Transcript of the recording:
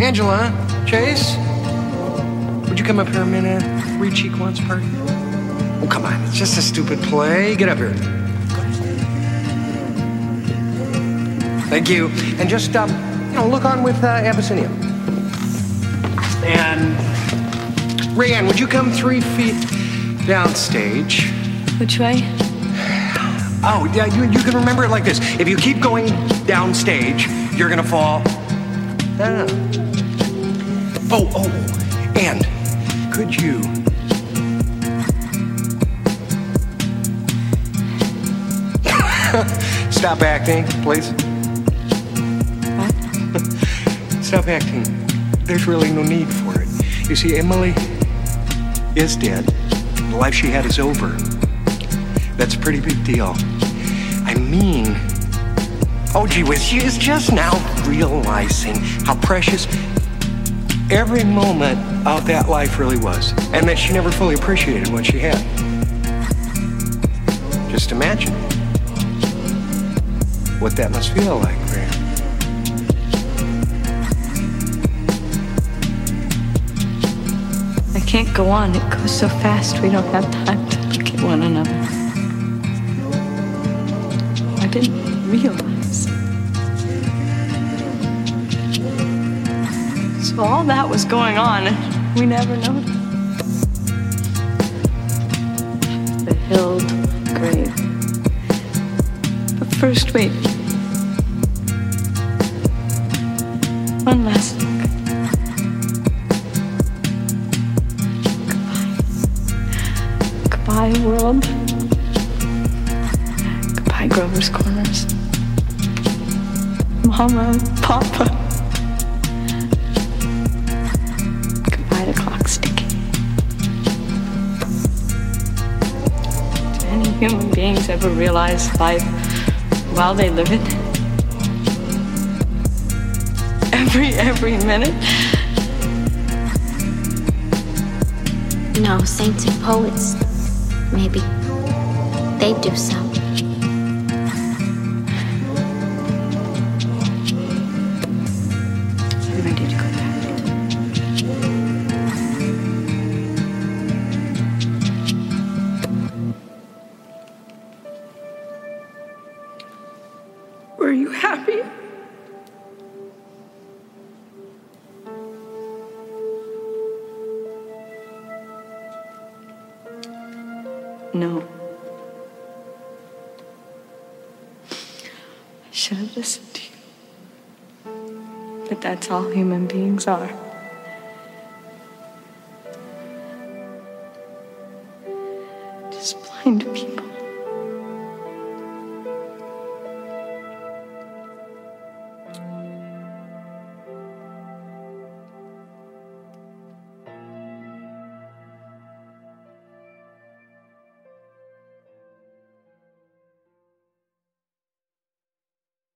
Angela, Chase, would you come up here a minute? Read cheek once, part. Oh, come on. It's just a stupid play. Get up here. Thank you. And just, um, you know, look on with uh, Abyssinia. And Rayanne, would you come three feet downstage? Which way? Oh, yeah, you, you can remember it like this. If you keep going downstage, you're gonna fall. Oh, oh, and could you stop acting, please? What? Stop acting. There's really no need for it. You see, Emily is dead. The life she had is over. That's a pretty big deal. I mean, oh gee whiz, she is just now realizing how precious every moment of that life really was, and that she never fully appreciated what she had. Just imagine what that must feel like, Graham. I can't go on. It goes so fast. We don't have time to look at one another. I didn't realize. So all that was going on, we never noticed. The hilled grave. But first, wait. One last look. Goodbye. Goodbye, world. Goodbye, Grover's Corners. Mama, Papa. Goodbye to clock sticking. Do any human beings ever realize life while they live it? Every, every minute? No, saints and poets, maybe. They do so. Happy? No. I should have listened to you. But that's all human beings are.